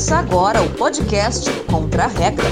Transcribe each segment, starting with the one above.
Começa agora o podcast Contra a Regra.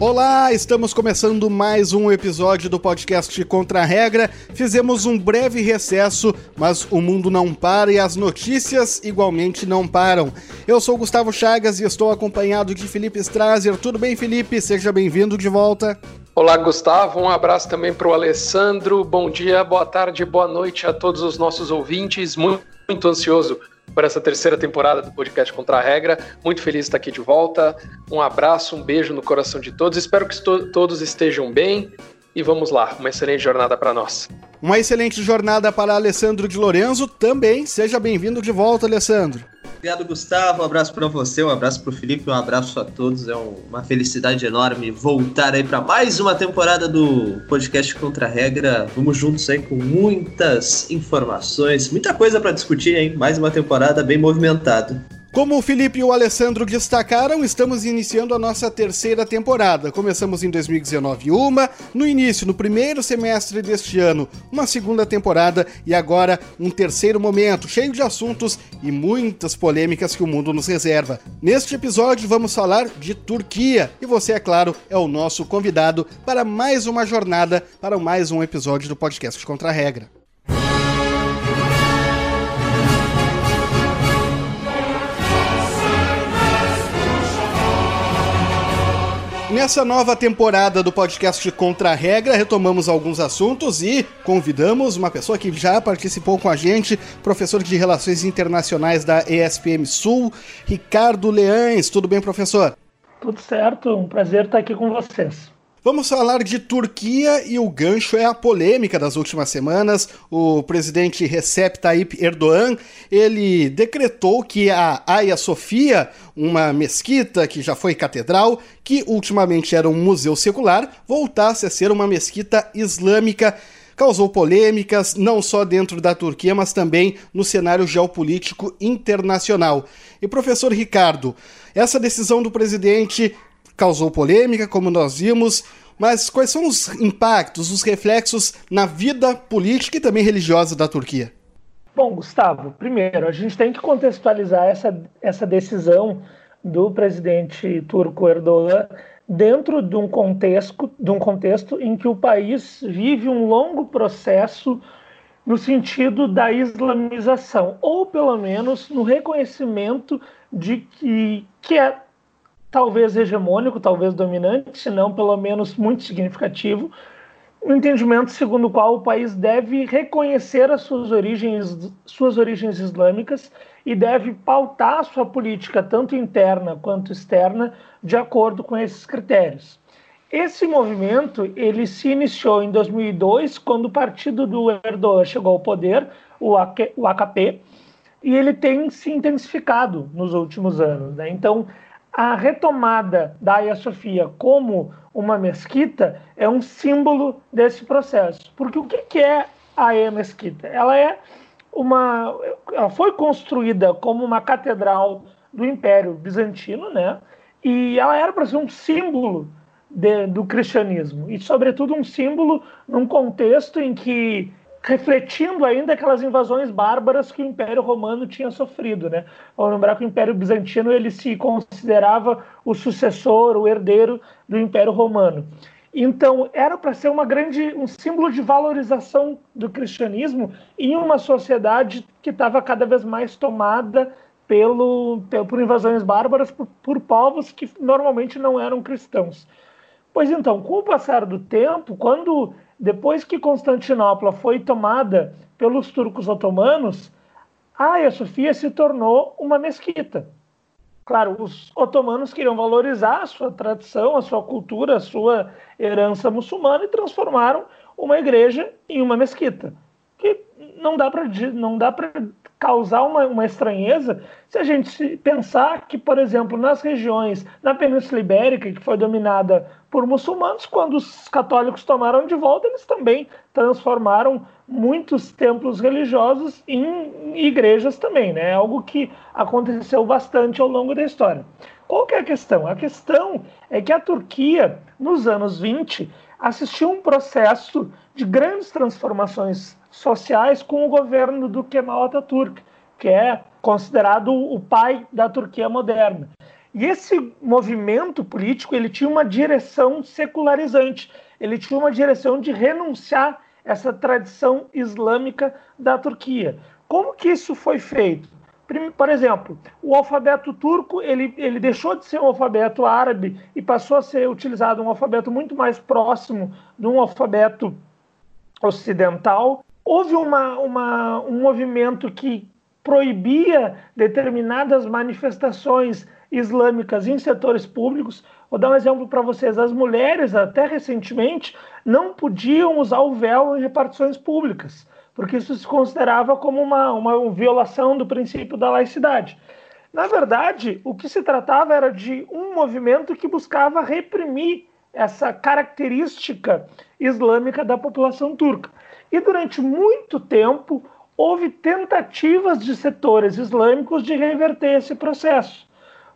Olá, estamos começando mais um episódio do podcast Contra a Regra. Fizemos um breve recesso, mas o mundo não para e as notícias igualmente não param. Eu sou Gustavo Chagas e estou acompanhado de Felipe Strazer. Tudo bem, Felipe? Seja bem-vindo de volta. Olá, Gustavo. Um abraço também para o Alessandro. Bom dia, boa tarde, boa noite a todos os nossos ouvintes. Muito, muito ansioso por essa terceira temporada do podcast Contra a Regra. Muito feliz de estar aqui de volta. Um abraço, um beijo no coração de todos. Espero que todos estejam bem. E vamos lá, uma excelente jornada para nós. Uma excelente jornada para Alessandro de Lorenzo também. Seja bem-vindo de volta, Alessandro. Obrigado, Gustavo. Um abraço para você, um abraço para o Felipe, um abraço a todos. É uma felicidade enorme voltar aí para mais uma temporada do podcast Contra a Regra. Vamos juntos aí com muitas informações, muita coisa para discutir, hein? Mais uma temporada bem movimentada. Como o Felipe e o Alessandro destacaram, estamos iniciando a nossa terceira temporada. Começamos em 2019 uma, no início, no primeiro semestre deste ano, uma segunda temporada e agora um terceiro momento, cheio de assuntos e muitas polêmicas que o mundo nos reserva. Neste episódio vamos falar de Turquia e você, é claro, é o nosso convidado para mais uma jornada, para mais um episódio do podcast Contra a Regra. Nessa nova temporada do podcast Contra a Regra, retomamos alguns assuntos e convidamos uma pessoa que já participou com a gente, professor de Relações Internacionais da ESPM Sul, Ricardo Leães. Tudo bem, professor? Tudo certo, um prazer estar aqui com vocês. Vamos falar de Turquia e o gancho é a polêmica das últimas semanas. O presidente Recep Tayyip Erdogan, ele decretou que a Hagia Sofia, uma mesquita que já foi catedral, que ultimamente era um museu secular, voltasse a ser uma mesquita islâmica causou polêmicas não só dentro da Turquia, mas também no cenário geopolítico internacional. E professor Ricardo, essa decisão do presidente causou polêmica, como nós vimos, mas quais são os impactos, os reflexos na vida política e também religiosa da Turquia? Bom, Gustavo, primeiro, a gente tem que contextualizar essa, essa decisão do presidente turco Erdogan dentro de um, contexto, de um contexto em que o país vive um longo processo no sentido da islamização, ou pelo menos no reconhecimento de que, que é talvez hegemônico, talvez dominante, se não pelo menos muito significativo, um entendimento segundo o qual o país deve reconhecer as suas origens, suas origens islâmicas e deve pautar sua política, tanto interna quanto externa, de acordo com esses critérios. Esse movimento ele se iniciou em 2002, quando o partido do Erdogan chegou ao poder, o AKP, e ele tem se intensificado nos últimos anos. Né? Então, a retomada da Hagia Sofia como uma mesquita é um símbolo desse processo. Porque o que é a Hagia Mesquita? Ela é uma, ela foi construída como uma catedral do Império Bizantino, né? E ela era para ser um símbolo de, do cristianismo e, sobretudo, um símbolo num contexto em que refletindo ainda aquelas invasões bárbaras que o Império Romano tinha sofrido, né? Vamos lembrar que o Império Bizantino ele se considerava o sucessor, o herdeiro do Império Romano. Então, era para ser uma grande um símbolo de valorização do cristianismo em uma sociedade que estava cada vez mais tomada pelo, por invasões bárbaras por, por povos que normalmente não eram cristãos. Pois então, com o passar do tempo, quando depois que Constantinopla foi tomada pelos turcos otomanos, Hagia Sofia se tornou uma mesquita. Claro, os otomanos queriam valorizar a sua tradição, a sua cultura, a sua herança muçulmana e transformaram uma igreja em uma mesquita. Que não dá para não dá para causar uma, uma estranheza se a gente pensar que, por exemplo, nas regiões, na Península Ibérica, que foi dominada por muçulmanos, quando os católicos tomaram de volta, eles também transformaram muitos templos religiosos em igrejas também, né? Algo que aconteceu bastante ao longo da história. Qual que é a questão? A questão é que a Turquia, nos anos 20, assistiu um processo de grandes transformações sociais com o governo do Kemal Atatürk, que é considerado o pai da Turquia moderna. E esse movimento político ele tinha uma direção secularizante, ele tinha uma direção de renunciar essa tradição islâmica da Turquia. Como que isso foi feito? Por exemplo, o alfabeto turco ele, ele deixou de ser um alfabeto árabe e passou a ser utilizado um alfabeto muito mais próximo de um alfabeto ocidental. Houve uma, uma, um movimento que proibia determinadas manifestações islâmicas em setores públicos. Vou dar um exemplo para vocês: as mulheres, até recentemente, não podiam usar o véu em repartições públicas, porque isso se considerava como uma, uma violação do princípio da laicidade. Na verdade, o que se tratava era de um movimento que buscava reprimir essa característica islâmica da população turca. E durante muito tempo houve tentativas de setores islâmicos de reverter esse processo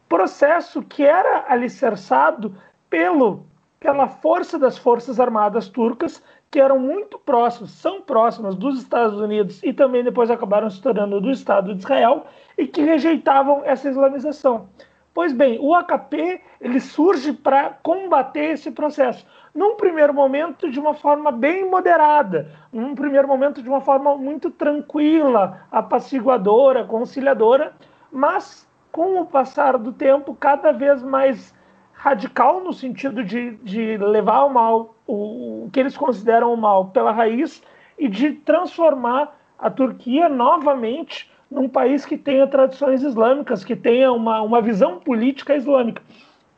processo que era alicerçado pelo, pela força das Forças Armadas turcas, que eram muito próximas, são próximas dos Estados Unidos e também depois acabaram se tornando do Estado de Israel e que rejeitavam essa islamização. Pois bem, o AKP ele surge para combater esse processo. Num primeiro momento, de uma forma bem moderada, num primeiro momento, de uma forma muito tranquila, apaciguadora, conciliadora, mas com o passar do tempo, cada vez mais radical no sentido de, de levar o mal, o, o que eles consideram o mal, pela raiz e de transformar a Turquia novamente num país que tenha tradições islâmicas, que tenha uma, uma visão política islâmica.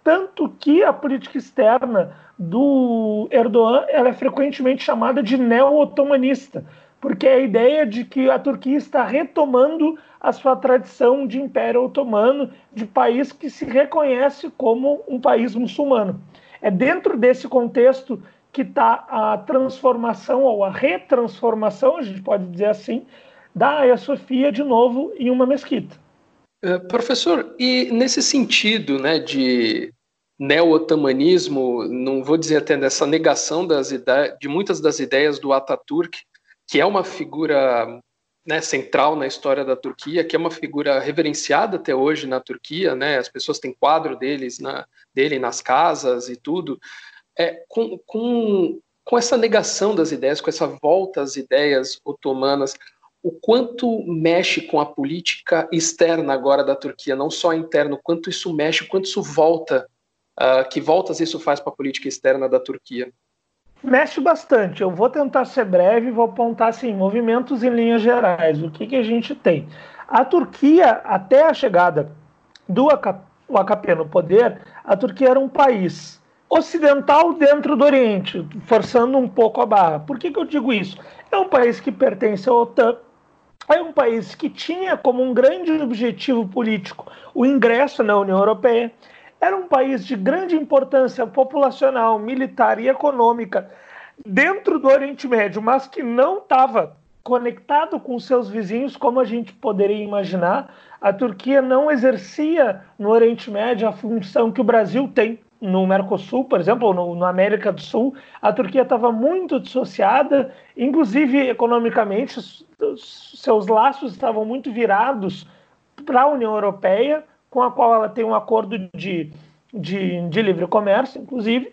Tanto que a política externa do Erdogan ela é frequentemente chamada de neo-otomanista, porque é a ideia de que a Turquia está retomando a sua tradição de Império Otomano, de país que se reconhece como um país muçulmano. É dentro desse contexto que está a transformação ou a retransformação, a gente pode dizer assim, da Hagia Sofia de novo em uma mesquita. Uh, professor, e nesse sentido né, de neo-otamanismo, não vou dizer até dessa negação das de muitas das ideias do Ataturk, que é uma figura né, central na história da Turquia, que é uma figura reverenciada até hoje na Turquia, né, as pessoas têm quadro deles na, dele nas casas e tudo, é, com, com, com essa negação das ideias, com essa volta às ideias otomanas, o quanto mexe com a política externa agora da Turquia, não só interno, quanto isso mexe, quanto isso volta, uh, que voltas isso faz para a política externa da Turquia? Mexe bastante. Eu vou tentar ser breve, vou apontar assim, movimentos em linhas gerais. O que, que a gente tem? A Turquia, até a chegada do AKP, AKP no poder, a Turquia era um país ocidental dentro do Oriente, forçando um pouco a barra. Por que, que eu digo isso? É um país que pertence à OTAN, é um país que tinha como um grande objetivo político o ingresso na União Europeia, era um país de grande importância populacional, militar e econômica dentro do Oriente Médio, mas que não estava conectado com seus vizinhos, como a gente poderia imaginar. A Turquia não exercia no Oriente Médio a função que o Brasil tem no Mercosul, por exemplo, ou no, na América do Sul. A Turquia estava muito dissociada, inclusive economicamente, seus laços estavam muito virados para a União Europeia com a qual ela tem um acordo de, de, de livre comércio, inclusive,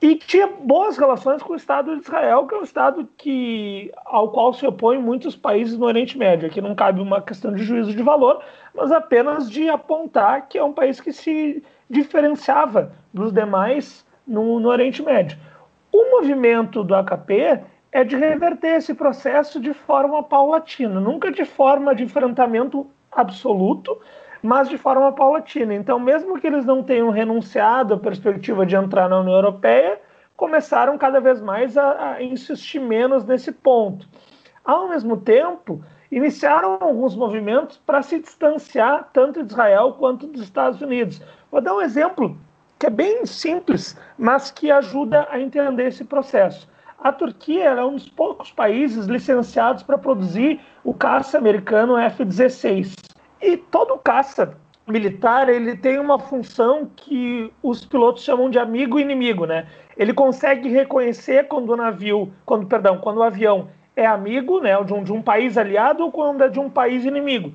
e tinha boas relações com o Estado de Israel, que é um Estado que, ao qual se opõem muitos países no Oriente Médio. Aqui não cabe uma questão de juízo de valor, mas apenas de apontar que é um país que se diferenciava dos demais no, no Oriente Médio. O movimento do AKP é de reverter esse processo de forma paulatina, nunca de forma de enfrentamento absoluto, mas de forma paulatina. Então, mesmo que eles não tenham renunciado à perspectiva de entrar na União Europeia, começaram cada vez mais a, a insistir menos nesse ponto. Ao mesmo tempo, iniciaram alguns movimentos para se distanciar tanto de Israel quanto dos Estados Unidos. Vou dar um exemplo que é bem simples, mas que ajuda a entender esse processo. A Turquia é um dos poucos países licenciados para produzir o caça americano F-16. E todo caça militar ele tem uma função que os pilotos chamam de amigo inimigo, né? Ele consegue reconhecer quando o navio, quando perdão, quando o avião é amigo, né, de um, de um país aliado ou quando é de um país inimigo.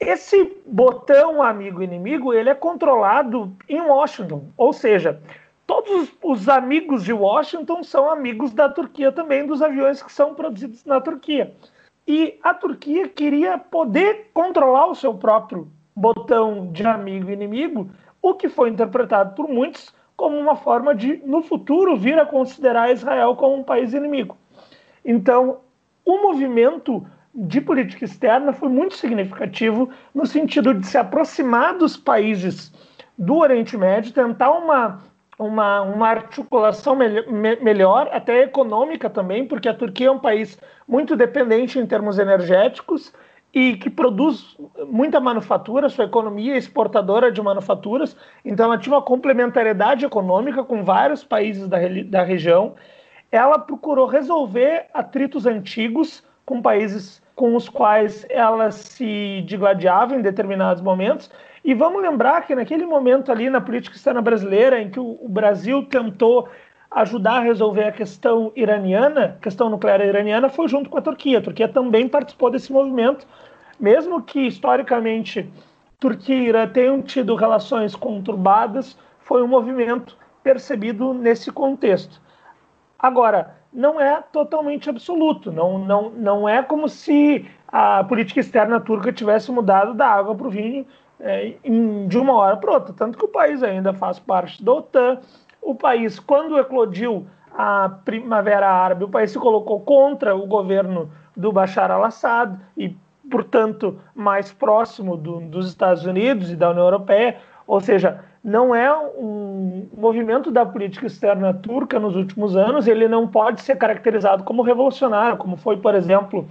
esse botão amigo-inimigo ele é controlado em Washington, ou seja, todos os amigos de Washington são amigos da Turquia também, dos aviões que são produzidos na Turquia. E a Turquia queria poder controlar o seu próprio botão de amigo e inimigo, o que foi interpretado por muitos como uma forma de, no futuro, vir a considerar Israel como um país inimigo. Então, o movimento de política externa foi muito significativo no sentido de se aproximar dos países do Oriente Médio, tentar uma, uma, uma articulação me melhor, até econômica também, porque a Turquia é um país muito dependente em termos energéticos e que produz muita manufatura, sua economia é exportadora de manufaturas, então ela tinha uma complementariedade econômica com vários países da, da região. Ela procurou resolver atritos antigos com países com os quais ela se digladiava em determinados momentos. E vamos lembrar que naquele momento ali na política externa brasileira, em que o, Brasil tentou ajudar a resolver a questão iraniana, questão nuclear iraniana, foi junto com a Turquia. A Turquia também participou desse movimento, mesmo que historicamente Turquia e Irã tenham tido relações conturbadas, foi um movimento percebido nesse contexto. Agora, não é totalmente absoluto, não, não, não é como se a política externa turca tivesse mudado da água para o vinho é, em, de uma hora para outra, tanto que o país ainda faz parte da OTAN, o país, quando eclodiu a Primavera Árabe, o país se colocou contra o governo do Bashar al-Assad e, portanto, mais próximo do, dos Estados Unidos e da União Europeia. Ou seja, não é um movimento da política externa turca nos últimos anos, ele não pode ser caracterizado como revolucionário, como foi, por exemplo,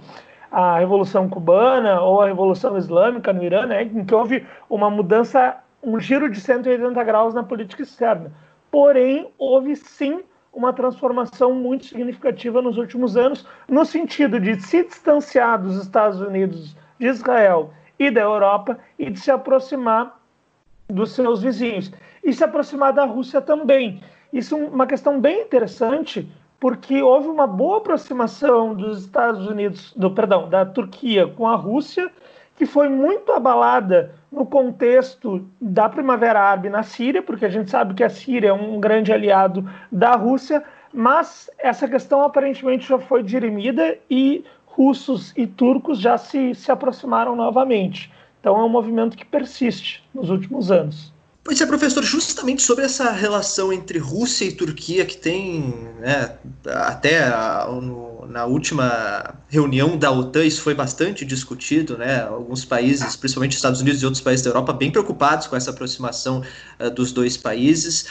a Revolução Cubana ou a Revolução Islâmica no Irã, né, em que houve uma mudança, um giro de 180 graus na política externa porém houve sim uma transformação muito significativa nos últimos anos, no sentido de se distanciar dos Estados Unidos, de Israel e da Europa e de se aproximar dos seus vizinhos e se aproximar da Rússia também. Isso é uma questão bem interessante, porque houve uma boa aproximação dos Estados Unidos, do perdão, da Turquia com a Rússia, que foi muito abalada no contexto da Primavera Árabe na Síria, porque a gente sabe que a Síria é um grande aliado da Rússia, mas essa questão aparentemente já foi dirimida e russos e turcos já se, se aproximaram novamente. Então é um movimento que persiste nos últimos anos. Pois é, professor, justamente sobre essa relação entre Rússia e Turquia, que tem né, até a, no, na última reunião da OTAN, isso foi bastante discutido, né? Alguns países, principalmente Estados Unidos e outros países da Europa, bem preocupados com essa aproximação uh, dos dois países.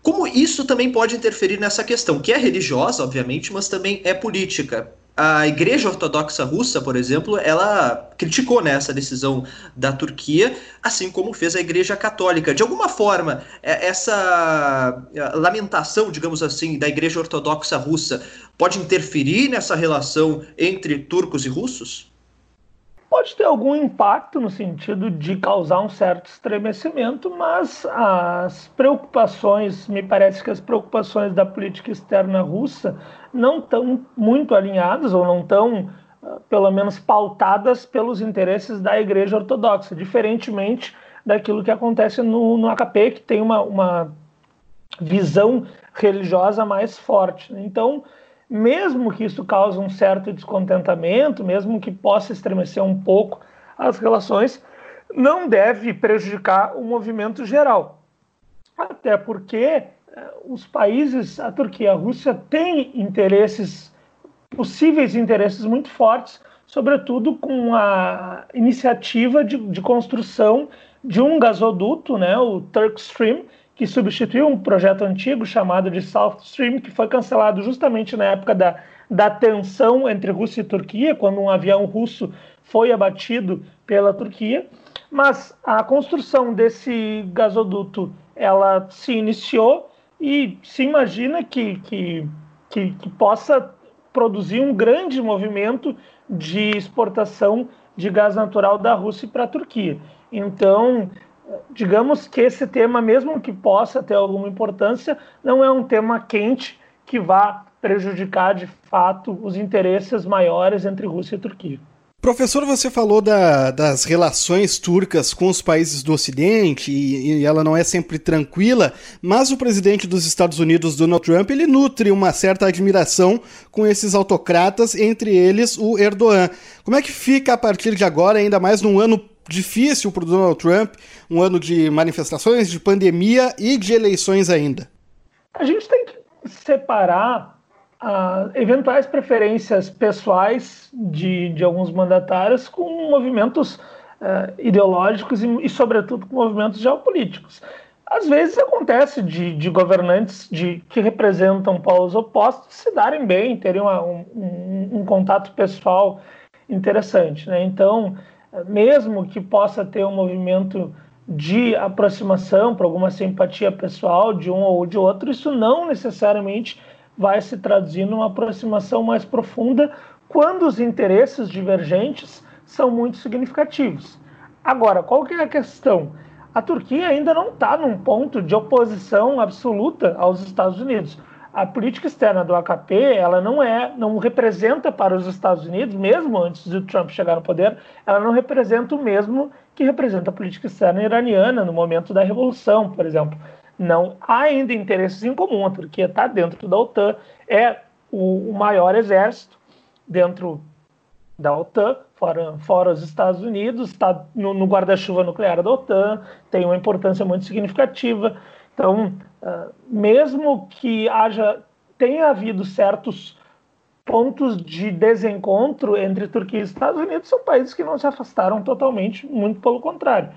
Como isso também pode interferir nessa questão, que é religiosa, obviamente, mas também é política? A Igreja Ortodoxa Russa, por exemplo, ela criticou né, essa decisão da Turquia, assim como fez a Igreja Católica. De alguma forma, é, essa lamentação, digamos assim, da Igreja Ortodoxa Russa pode interferir nessa relação entre turcos e russos? Pode ter algum impacto no sentido de causar um certo estremecimento, mas as preocupações, me parece que as preocupações da política externa russa não estão muito alinhadas ou não estão, ah, pelo menos, pautadas pelos interesses da Igreja Ortodoxa, diferentemente daquilo que acontece no, no AKP, que tem uma, uma visão religiosa mais forte. Então, mesmo que isso cause um certo descontentamento, mesmo que possa estremecer um pouco as relações, não deve prejudicar o movimento geral. Até porque eh, os países, a Turquia e a Rússia, têm interesses, possíveis interesses muito fortes, sobretudo com a iniciativa de, de construção de um gasoduto, né, o Turk Stream, que substituiu um projeto antigo chamado de South Stream, que foi cancelado justamente na época da, da tensão entre Rússia e Turquia, quando um avião russo foi abatido pela Turquia. Mas a construção desse gasoduto ela se iniciou e se imagina que, que, que, que possa produzir um grande movimento de exportação de gás natural da Rússia para a Turquia. Então, digamos que esse tema, mesmo que possa ter alguma importância, não é um tema quente que vá prejudicar de fato os interesses maiores entre Rússia e Turquia. Professor, você falou da, das relações turcas com os países do Ocidente e, e, ela não é sempre tranquila, mas o presidente dos Estados Unidos, Donald Trump, ele nutre uma certa admiração com esses autocratas, entre eles o Erdogan. Como é que fica a partir de agora, ainda mais num ano difícil para o Donald Trump, um ano de manifestações, de pandemia e de eleições ainda? A gente tem que separar uh, eventuais preferências pessoais de, de alguns mandatários com movimentos uh, ideológicos e, e, sobretudo, com movimentos geopolíticos. Às vezes acontece de, de governantes de, que representam polos opostos se darem bem, terem uma, um, um, um, contato pessoal interessante. Né? Então, mesmo que possa ter um movimento de aproximação para alguma simpatia pessoal de um ou de outro, isso não necessariamente vai se traduzir numa aproximação mais profunda quando os interesses divergentes são muito significativos. Agora, qual que é a questão? A Turquia ainda não está num ponto de oposição absoluta aos Estados Unidos. A política externa do AKP, ela não é, não representa para os Estados Unidos, mesmo antes de Trump chegar no poder, ela não representa o mesmo que representa a política externa iraniana no momento da revolução, por exemplo não há ainda interesses em comum. Turquia está dentro da OTAN, é o, o maior exército dentro da OTAN, fora, fora os Estados Unidos, está no, no guarda-chuva nuclear da OTAN, tem uma importância muito significativa. Então, mesmo que haja tenha havido certos pontos de desencontro entre Turquia e Estados Unidos, são países que não se afastaram totalmente, muito pelo contrário.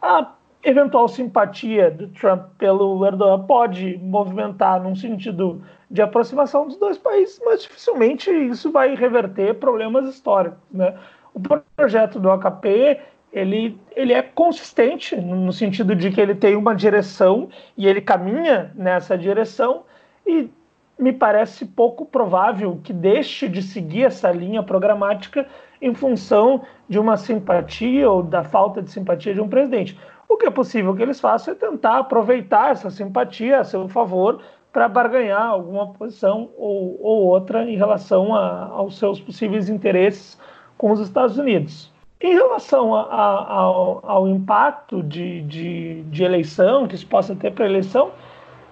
A eventual simpatia do Trump pelo Erdogan pode movimentar num sentido de aproximação dos dois países, mas dificilmente isso vai reverter problemas históricos. Né? O projeto do AKP ele, ele é consistente no sentido de que ele tem uma direção e ele caminha nessa direção e me parece pouco provável que deixe de seguir essa linha programática em função de uma simpatia ou da falta de simpatia de um presidente. O que é possível que eles façam é tentar aproveitar essa simpatia a seu favor para barganhar alguma posição ou, ou outra em relação a, aos seus possíveis interesses com os Estados Unidos. Em relação a, a, ao, ao, impacto de, de, de, eleição que isso possa ter para a eleição,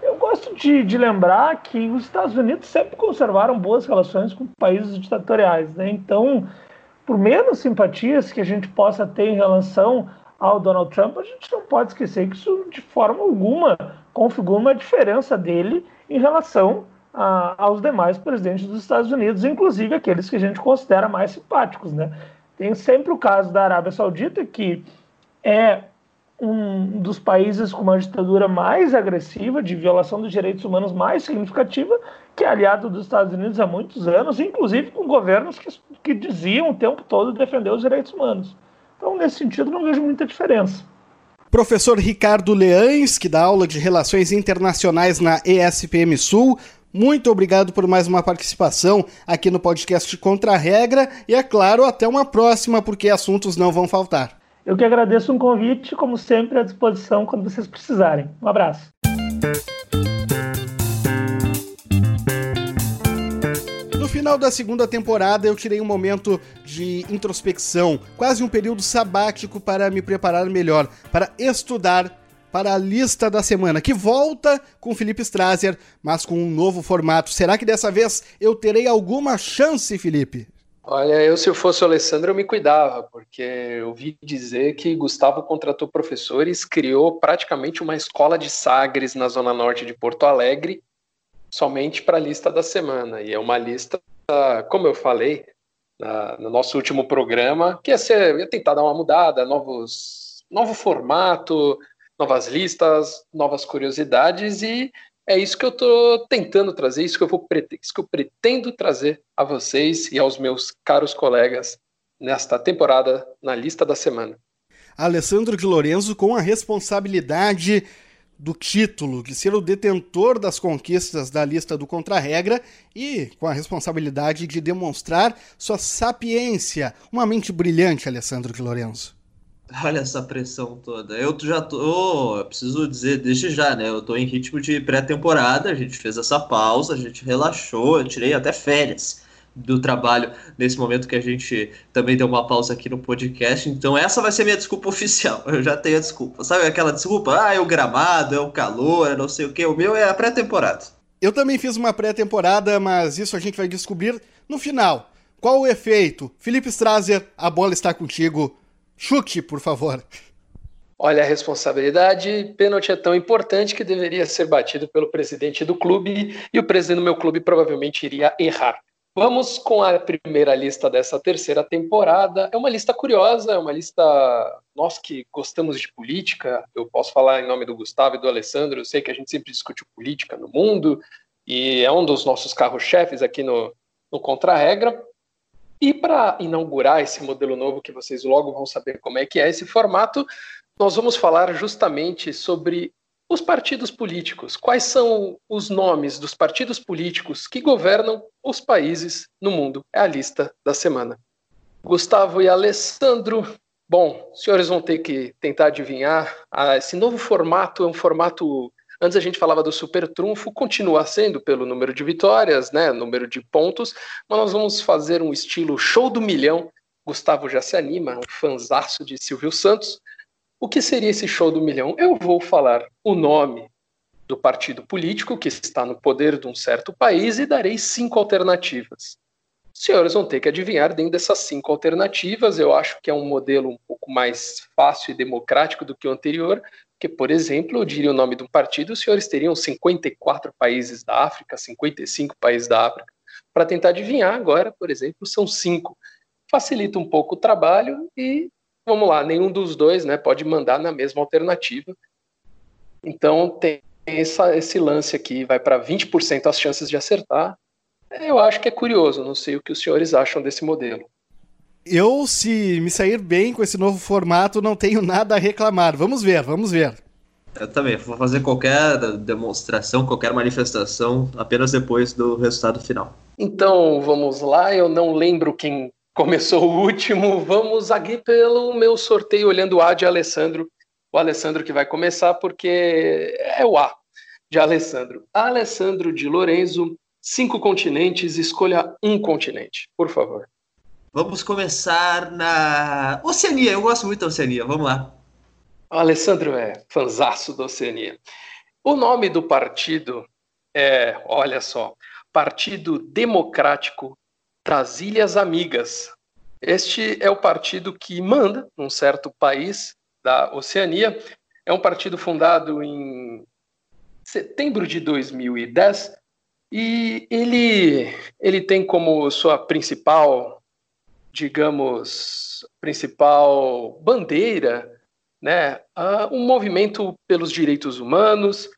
eu gosto de, de, lembrar que os Estados Unidos sempre conservaram boas relações com países ditatoriais. Né? Então, por menos simpatias que a gente possa ter em relação ao Donald Trump, a gente não pode esquecer que isso de forma alguma configura uma diferença dele em relação a, aos demais presidentes dos Estados Unidos, inclusive aqueles que a gente considera mais simpáticos. Né? Tem sempre o caso da Arábia Saudita, que é um dos países com uma ditadura mais agressiva, de violação dos direitos humanos mais significativa, que é aliado dos Estados Unidos há muitos anos, inclusive com governos que, que diziam o tempo todo defender os direitos humanos. Então, nesse sentido, não vejo muita diferença. Professor Ricardo Leães, que dá aula de Relações Internacionais na ESPM Sul, muito obrigado por mais uma participação aqui no podcast Contra a Regra e, é claro, até uma próxima, porque assuntos não vão faltar. Eu que agradeço um convite, como sempre, à disposição quando vocês precisarem. Um abraço. final da segunda temporada, eu tirei um momento de introspecção, quase um período sabático para me preparar melhor, para estudar para a lista da semana, que volta com Felipe Strasser, mas com um novo formato. Será que dessa vez eu terei alguma chance, Felipe? Olha, eu se eu fosse o Alessandro, eu me cuidava, porque eu ouvi dizer que Gustavo contratou professores, criou praticamente uma escola de Sagres na zona norte de Porto Alegre, somente para a lista da semana. E é uma lista como eu falei na, no nosso último programa, que ia, ser, ia tentar dar uma mudada, novos, novo formato, novas listas, novas curiosidades, e é isso que eu estou tentando trazer, isso que eu vou isso que eu pretendo trazer a vocês e aos meus caros colegas nesta temporada na lista da semana. Alessandro de Lorenzo com a responsabilidade do título, de ser o detentor das conquistas da lista do Contra-Regra e com a responsabilidade de demonstrar sua sapiência. Uma mente brilhante, Alessandro de Lorenzo. Olha essa pressão toda. Eu já tô. Oh, preciso dizer, desde já, né? Eu tô em ritmo de pré-temporada. A gente fez essa pausa, a gente relaxou, eu tirei até férias do trabalho nesse momento que a gente também deu uma pausa aqui no podcast. Então, essa vai ser minha desculpa oficial. Eu já tenho a desculpa. Sabe aquela desculpa? Ah, é o gramado, é o calor, é não sei o que. O meu é a pré-temporada. Eu também fiz uma pré-temporada, mas isso a gente vai descobrir no final. Qual o efeito? Felipe Strazer, a bola está contigo. Chute, por favor. Olha a responsabilidade, pênalti é tão importante que deveria ser batido pelo presidente do clube e o presidente do meu clube provavelmente iria errar. Vamos com a primeira lista dessa terceira temporada. É uma lista curiosa, é uma lista. Nós que gostamos de política, eu posso falar em nome do Gustavo e do Alessandro, eu sei que a gente sempre discute política no mundo e é um dos nossos carros-chefes aqui no, no Contra-Regra. E para inaugurar esse modelo novo, que vocês logo vão saber como é que é esse formato, nós vamos falar justamente sobre os partidos políticos. Quais são os nomes dos partidos políticos que governam os países no mundo? É a lista da semana. Gustavo e Alessandro, bom, senhores vão ter que tentar adivinhar. Ah, esse novo formato é um formato. Antes a gente falava do super trunfo, continua sendo pelo número de vitórias, né, número de pontos, mas nós vamos fazer um estilo show do milhão. Gustavo já se anima, um fanzaço de Silvio Santos. O que seria esse show do milhão? Eu vou falar o nome do partido político que está no poder de um certo país e darei cinco alternativas. Os senhores vão ter que adivinhar dentro dessas cinco alternativas. Eu acho que é um modelo um pouco mais fácil e democrático do que o anterior, porque, por exemplo, eu diria o nome de um partido, os senhores teriam 54 países da África, 55 países da África. Para tentar adivinhar, agora, por exemplo, são cinco. Facilita um pouco o trabalho e vamos lá, nenhum dos dois né, pode mandar na mesma alternativa. Então tem essa, esse lance aqui, vai para 20% as chances de acertar. Eu acho que é curioso, não sei o que os senhores acham desse modelo. Eu, se me sair bem com esse novo formato, não tenho nada a reclamar. Vamos ver, vamos ver. Eu também, vou fazer qualquer demonstração, qualquer manifestação apenas depois do resultado final. Então, vamos lá. Eu não lembro quem Começou o último, vamos aqui pelo meu sorteio olhando o A de Alessandro. O Alessandro que vai começar porque é o A de Alessandro. Alessandro de Lorenzo, cinco continentes, escolha um continente, por favor. Vamos começar na Oceania. Eu gosto muito da Oceania. Vamos lá. O Alessandro é fanzaço da Oceania. O nome do partido é, olha só, Partido Democrático das Ilhas Amigas. Este é o partido que manda num certo país da Oceania. É um partido fundado em setembro de 2010 e ele, ele tem como sua principal, digamos, principal bandeira, né, um movimento pelos direitos humanos,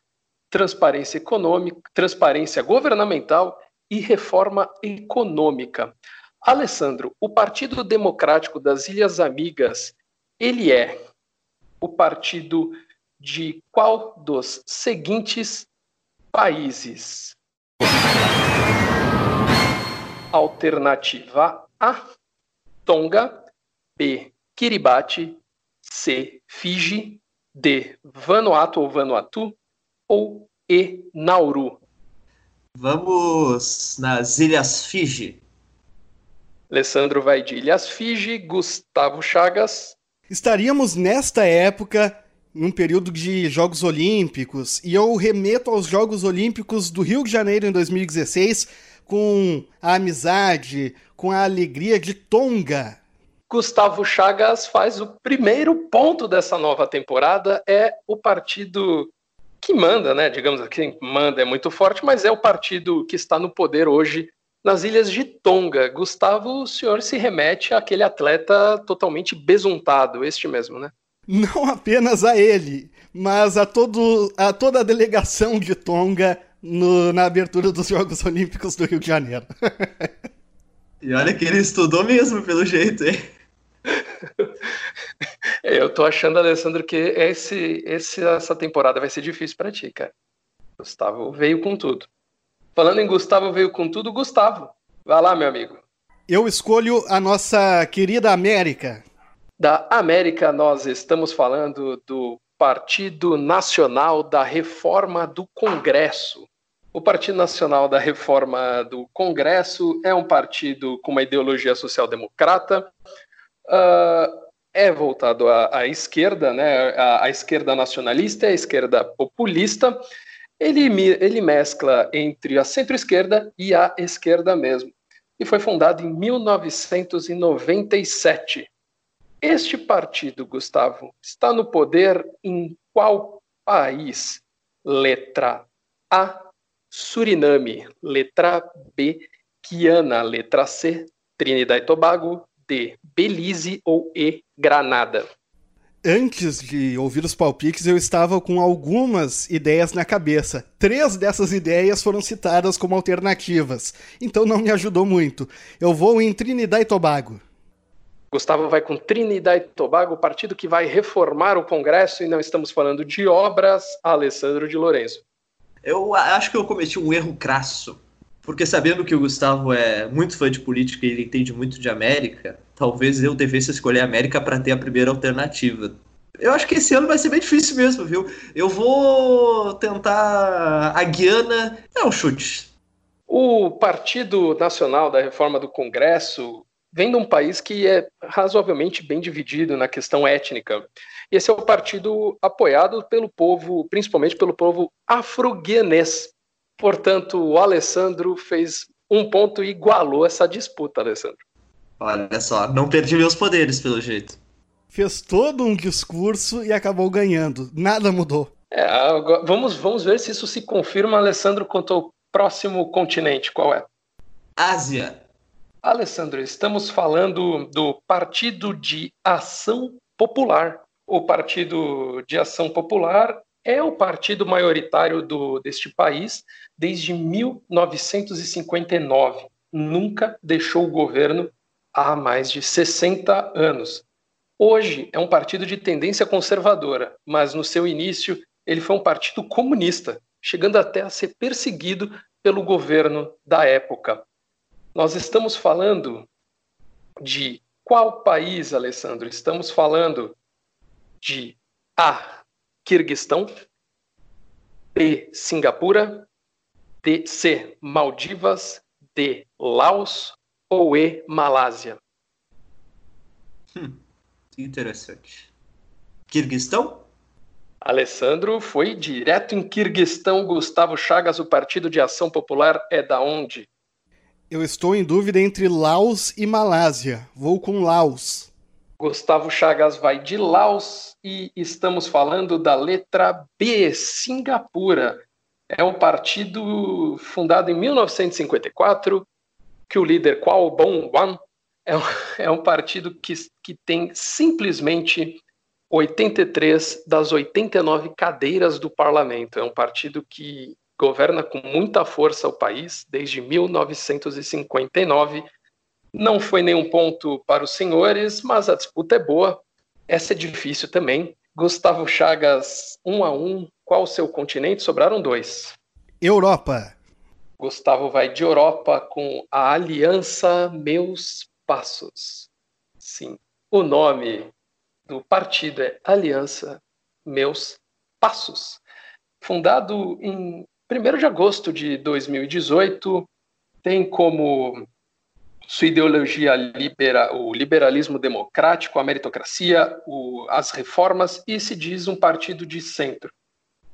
transparência econômica, transparência governamental e reforma econômica. Alessandro, o Partido Democrático das Ilhas Amigas, ele é o partido de qual dos seguintes países? Alternativa A, Tonga, B, Kiribati, C, Fiji, D, Vanuatu ou Vanuatu ou E, Nauru. Vamos nas Ilhas Fiji. Alessandro vai de Ilhas Fiji, Gustavo Chagas. Estaríamos nesta época num período de Jogos Olímpicos e eu remeto aos Jogos Olímpicos do Rio de Janeiro em 2016 com a amizade, com a alegria de Tonga. Gustavo Chagas faz o primeiro ponto dessa nova temporada, é o partido que manda, né? Digamos assim, manda é muito forte, mas é o partido que está no poder hoje nas ilhas de Tonga. Gustavo, o senhor se remete àquele atleta totalmente besuntado, este mesmo, né? Não apenas a ele, mas a, todo, a toda a delegação de Tonga no, na abertura dos Jogos Olímpicos do Rio de Janeiro. e olha que ele estudou mesmo, pelo jeito, hein? Eu tô achando, Alessandro, que esse, esse, essa temporada vai ser difícil para ti, cara. Gustavo veio com tudo. Falando em Gustavo veio com tudo, Gustavo. Vai lá, meu amigo. Eu escolho a nossa querida América. Da América, nós estamos falando do Partido Nacional da Reforma do Congresso. O Partido Nacional da Reforma do Congresso é um partido com uma ideologia social-democrata, uh, é voltado à, à esquerda, né, à, à, esquerda nacionalista e à esquerda populista. Ele, ele mescla entre a centro-esquerda e a esquerda mesmo. E foi fundado em 1997. Este partido, Gustavo, está no poder em qual país? Letra A, Suriname. Letra B, Guiana. Letra C, Trinidad e Tobago. D, Belize ou E, Granada. Antes de ouvir os palpites, eu estava com algumas ideias na cabeça. Três dessas ideias foram citadas como alternativas, então não me ajudou muito. Eu vou em Trinidad e Tobago. Gustavo vai com Trinidad e Tobago, o partido que vai reformar o Congresso, e não estamos falando de obras, Alessandro de Lourenço. Eu acho que eu cometi um erro crasso. Porque sabendo que o Gustavo é muito fã de política e ele entende muito de América, talvez eu devesse escolher a América para ter a primeira alternativa. Eu acho que esse ano vai ser bem difícil mesmo, viu? Eu vou tentar a Guiana. É um chute. O Partido Nacional da Reforma do Congresso vem de um país que é razoavelmente bem dividido na questão étnica. Esse é o partido apoiado pelo povo, principalmente pelo povo afro-guianês. Portanto, o Alessandro fez um ponto e igualou essa disputa, Alessandro. Olha só, não perdi meus poderes, pelo jeito. Fez todo um discurso e acabou ganhando. Nada mudou. É, vamos, vamos ver se isso se confirma, Alessandro, quanto ao próximo continente. Qual é? Ásia. Alessandro, estamos falando do Partido de Ação Popular. O Partido de Ação Popular é o partido maioritário do, deste país desde 1959. Nunca deixou o governo há mais de 60 anos. Hoje é um partido de tendência conservadora, mas no seu início ele foi um partido comunista, chegando até a ser perseguido pelo governo da época. Nós estamos falando de qual país, Alessandro? Estamos falando de A. Quirguistão, B. Singapura, D. C. Maldivas, D. Laos ou E. Malásia? Hum, interessante. Quirguistão? Alessandro foi direto em Quirguistão. Gustavo Chagas, o Partido de Ação Popular é da onde? Eu estou em dúvida entre Laos e Malásia. Vou com Laos. Gustavo Chagas vai de Laos e estamos falando da letra B, Singapura. É um partido fundado em 1954, que o líder Kwao Bong Wan é um, é um partido que, que tem simplesmente 83 das 89 cadeiras do parlamento. É um partido que governa com muita força o país desde 1959. Não foi nenhum ponto para os senhores, mas a disputa é boa. Essa é difícil também. Gustavo Chagas, um a um. Qual o seu continente? Sobraram dois. Europa. Gustavo vai de Europa com a Aliança Meus Passos. Sim, o nome do partido é Aliança Meus Passos. Fundado em 1 de agosto de 2018 tem como sua ideologia libera, o liberalismo democrático, a meritocracia, o, as reformas e se diz um partido de centro.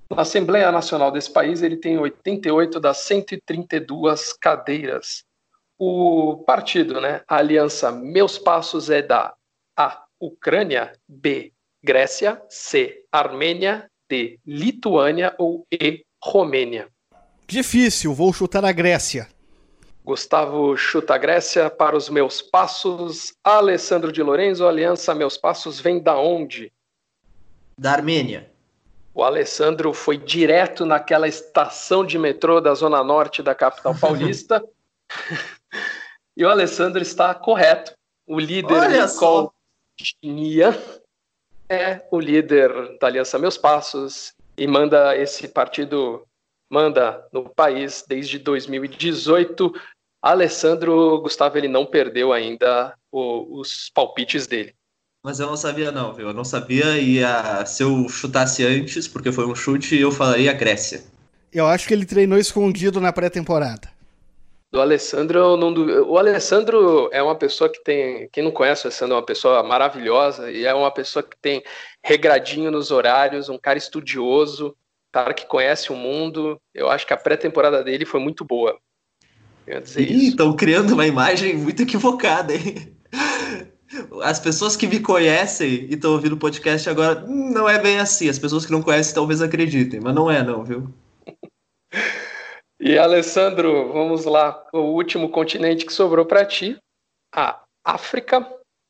Na Assembleia Nacional desse país, ele tem 88 das 132 cadeiras. O partido, né, a aliança Meus Passos é da A. Ucrânia, B. Grécia, C. Armênia, D. Lituânia ou E. Romênia. Difícil, vou chutar a Grécia. Gustavo chuta a Grécia para os meus passos. Alessandro de Lorenzo, Aliança Meus Passos vem da onde? Da Armênia. O Alessandro foi direto naquela estação de metrô da zona norte da capital paulista. e o Alessandro está correto. O líder Nicole Chinian é o líder da Aliança Meus Passos e manda esse partido manda no país desde 2018. Alessandro Gustavo ele não perdeu ainda o, os palpites dele. Mas eu não sabia não, viu? Eu não sabia e a, se eu chutasse antes, porque foi um chute, eu falaria Grécia. Eu acho que ele treinou escondido na pré-temporada. Do Alessandro, não o Alessandro é uma pessoa que tem. Quem não conhece o Alessandro é uma pessoa maravilhosa e é uma pessoa que tem regradinho nos horários, um cara estudioso, cara que conhece o mundo. Eu acho que a pré-temporada dele foi muito boa. Estão criando uma imagem muito equivocada, hein? As pessoas que me conhecem e estão ouvindo o podcast agora, hum, não é bem assim. As pessoas que não conhecem talvez acreditem, mas não é, não, viu? E Alessandro, vamos lá, o último continente que sobrou para ti, a África,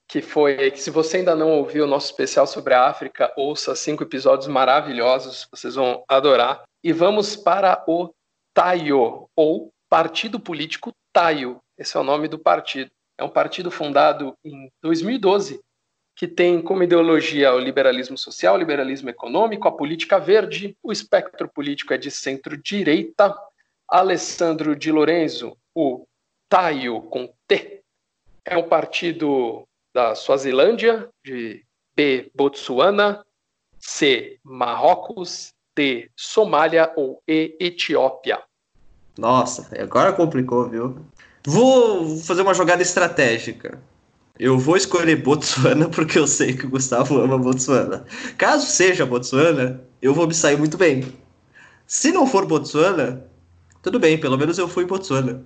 que foi, que se você ainda não ouviu o nosso especial sobre a África, ouça cinco episódios maravilhosos, vocês vão adorar. E vamos para o Taio, ou Partido Político Taio. Esse é o nome do partido. É um partido fundado em 2012 que tem como ideologia o liberalismo social, o liberalismo econômico, a política verde, o espectro político é de centro-direita, Alessandro de Lorenzo, o Taio com T, é um partido da Suazilândia, de B, Botsuana, C, Marrocos, D, Somália ou E, Etiópia. Nossa, agora complicou, viu? Vou fazer uma jogada estratégica. Eu vou escolher Botsuana porque eu sei que o Gustavo ama Botsuana. Caso seja Botsuana, eu vou me sair muito bem. Se não for Botsuana, tudo bem, pelo menos eu fui em Botsuana.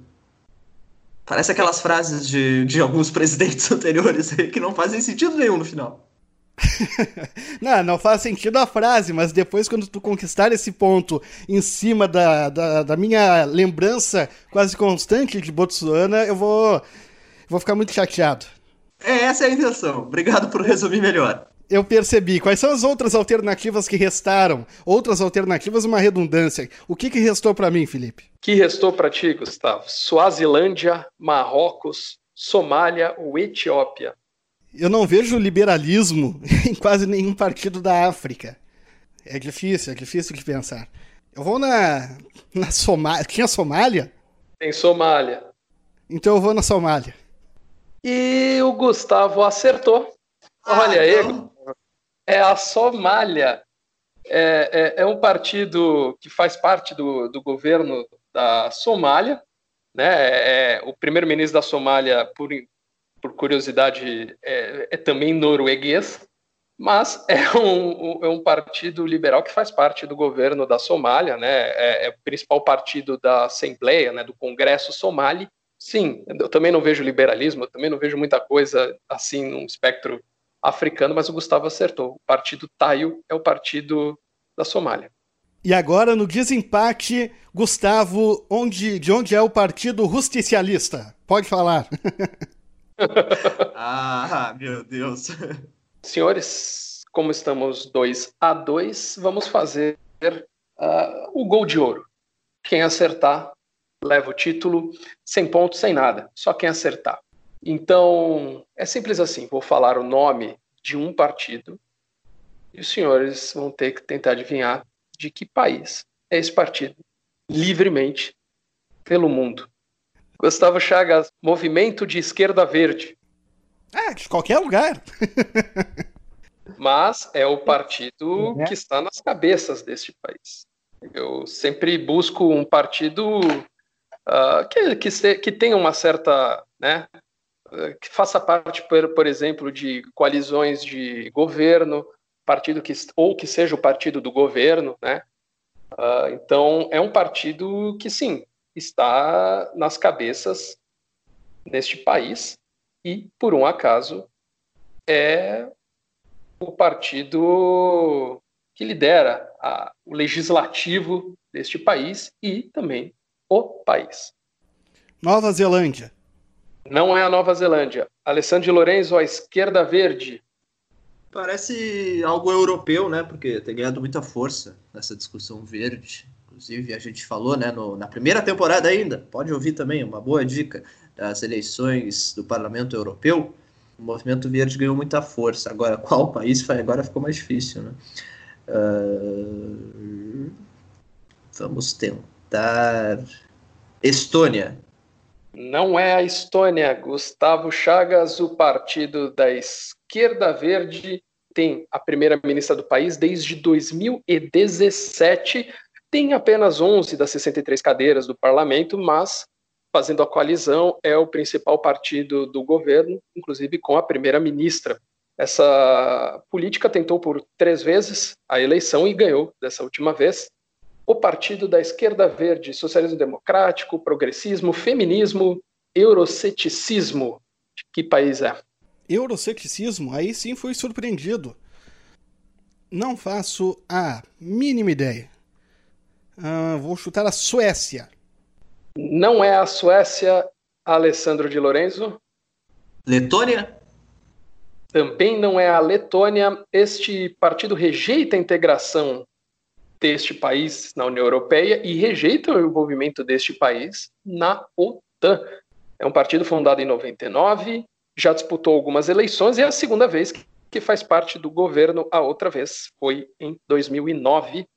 Parece aquelas frases de, de alguns presidentes anteriores que não fazem sentido nenhum no final. não, não faz sentido a frase, mas depois, quando tu conquistar esse ponto em cima da, da, da minha lembrança quase constante de Botsuana, eu vou, vou ficar muito chateado. É, essa é a intenção. Obrigado por resumir melhor eu percebi. Quais são as outras alternativas que restaram? Outras alternativas, uma redundância. O que, que restou para mim, Felipe? que restou para ti, Gustavo? Suazilândia, Marrocos, Somália ou Etiópia? Eu não vejo liberalismo em quase nenhum partido da África. É difícil, é difícil de pensar. Eu vou na, na Somália. Tinha Somália? Tem Somália. Então eu vou na Somália. E o Gustavo acertou. Olha aí, então é a Somália. É, é, é, um partido que faz parte do, do governo da Somália. Né? É, é o primeiro-ministro da Somália, por, por curiosidade, é, é também norueguês, mas é um, é um partido liberal que faz parte do governo da Somália, né? é, é o principal partido da Assembleia, né? do Congresso Somali. Sim, eu também não vejo liberalismo, eu também não vejo muita coisa assim num espectro africano, mas o Gustavo acertou. O partido Taio é o partido da Somália. E agora, no desempate, Gustavo, onde, de onde é o Partido Justicialista? Pode falar. ah, meu Deus. Senhores, como estamos 2 a 2, vamos fazer uh, o gol de ouro. Quem acertar leva o título, sem pontos, sem nada. Só quem acertar. Então, é simples assim: vou falar o nome de um partido e os senhores vão ter que tentar adivinhar de que país é esse partido, livremente, pelo mundo. Gustavo Chagas, Movimento de Esquerda Verde. É, de qualquer lugar. Mas é o partido é. que está nas cabeças deste país. Eu sempre busco um partido uh, que, que, se, que tenha uma certa né, que faça parte, por, por exemplo, de coalizões de governo, partido que ou que seja o partido do governo, né? Uh, então é um partido que sim está nas cabeças neste país e por um acaso é o partido que lidera a, o legislativo deste país e também o país. Nova Zelândia. Não é a Nova Zelândia. Alessandro Lorenzo, à esquerda verde. Parece algo europeu, né? Porque tem ganhado muita força nessa discussão verde. Inclusive, a gente falou, né, no, na primeira temporada ainda, pode ouvir também, uma boa dica, das eleições do Parlamento Europeu. O movimento verde ganhou muita força. Agora, qual país? Agora ficou mais difícil, né? Uh, vamos tentar. Estônia. Não é a Estônia. Gustavo Chagas, o partido da esquerda verde, tem a primeira-ministra do país desde 2017. tem apenas 11 das 63 cadeiras do parlamento, mas fazendo a coalizão é o principal partido do governo, inclusive com a primeira-ministra. Essa política tentou por três vezes a eleição e ganhou dessa última vez. O partido da esquerda verde, socialismo democrático, progressismo, feminismo, euroceticismo. De que país é? Euroceticismo? Aí sim fui surpreendido. Não faço a mínima ideia. Uh, vou chutar a Suécia. Não é a Suécia, Alessandro de Lorenzo. Letônia? Também não é a Letônia. Este partido rejeita a integração deste país na União Europeia e rejeita o envolvimento deste país na OTAN. É um partido fundado em 99, já disputou algumas eleições e é a segunda vez que faz parte do governo. A outra vez foi em 2009.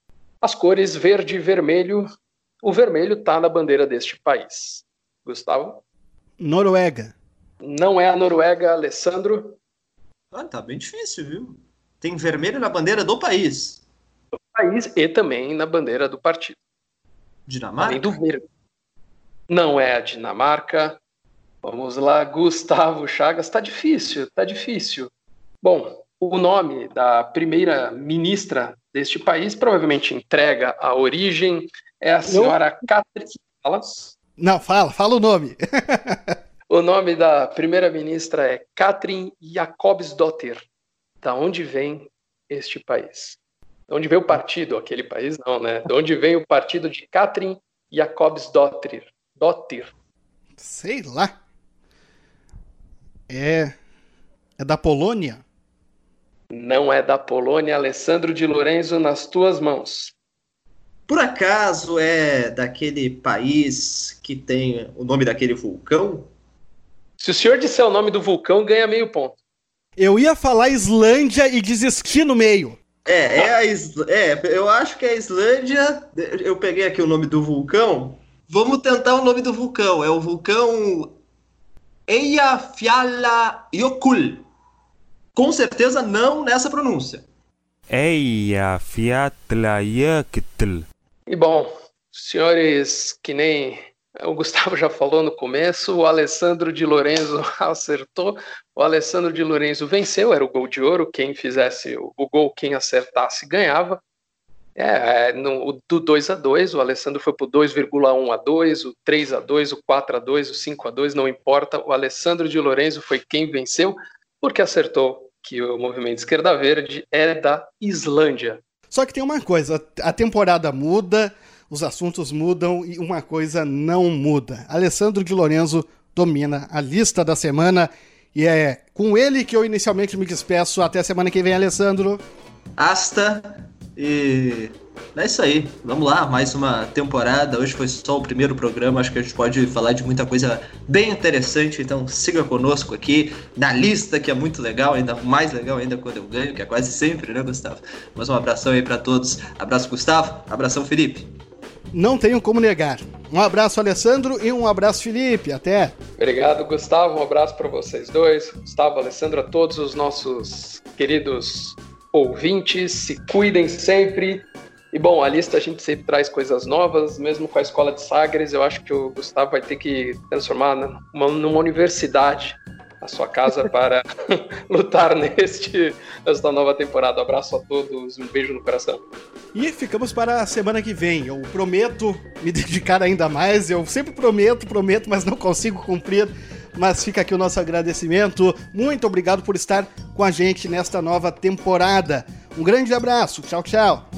As cores verde e vermelho. O vermelho está na bandeira deste país. Gustavo? Noruega. Não é a Noruega, Alessandro. Ah, tá bem difícil, viu? Tem vermelho na bandeira do país. Do país e também na bandeira do partido. Dinamarca? Além do verde. Não é a Dinamarca. Vamos lá, Gustavo Chagas. Tá difícil, tá difícil. Bom, o nome da primeira ministra deste país provavelmente entrega a origem. É a senhora Catherine. Fala? Não, fala, fala o nome. O nome da primeira-ministra é Katrin Jakobsdottir. Da onde vem este país? De onde vem o partido? Aquele país não, né? De onde vem o partido de Katrin Jakobsdottir? Dottir. Sei lá. É. É da Polônia? Não é da Polônia, Alessandro de Lorenzo, nas tuas mãos. Por acaso é daquele país que tem o nome daquele vulcão? Se o senhor disser o nome do vulcão, ganha meio ponto. Eu ia falar Islândia e desistir no meio. É, é, a Isl... é, eu acho que é a Islândia. Eu peguei aqui o nome do vulcão. Vamos tentar o nome do vulcão. É o vulcão Eyjafjallajökull. Com certeza não nessa pronúncia. Eyjafjallajökull. E bom, senhores que nem o Gustavo já falou no começo, o Alessandro de Lorenzo acertou, o Alessandro de Lorenzo venceu, era o gol de ouro, quem fizesse o, o gol, quem acertasse ganhava. É, é no, do 2 a 2 o Alessandro foi pro 2,1 a 2, o 3 a 2, o 4 a 2, o 5 a 2, não importa. O Alessandro de Lorenzo foi quem venceu, porque acertou que o movimento Esquerda Verde é da Islândia. Só que tem uma coisa, a temporada muda, os assuntos mudam e uma coisa não muda. Alessandro de Lorenzo domina a lista da semana e é com ele que eu inicialmente me despeço. Até a semana que vem, Alessandro. Hasta e é isso aí. Vamos lá, mais uma temporada. Hoje foi só o primeiro programa. Acho que a gente pode falar de muita coisa bem interessante. Então siga conosco aqui na lista, que é muito legal, ainda mais legal ainda quando eu ganho, que é quase sempre, né, Gustavo? Mas um abração aí para todos. Abraço, Gustavo. Abração, Felipe não tenho como negar. Um abraço, Alessandro, e um abraço, Felipe. Até. Obrigado, Gustavo. Um abraço para vocês dois. Gustavo, Alessandro, a todos os nossos queridos ouvintes. Se cuidem sempre. E bom, a lista a gente sempre traz coisas novas, mesmo com a escola de Sagres. Eu acho que o Gustavo vai ter que transformar numa, numa universidade a sua casa para lutar neste nesta nova temporada. Um abraço a todos, um beijo no coração. E ficamos para a semana que vem. Eu prometo me dedicar ainda mais. Eu sempre prometo, prometo, mas não consigo cumprir. Mas fica aqui o nosso agradecimento. Muito obrigado por estar com a gente nesta nova temporada. Um grande abraço. Tchau, tchau.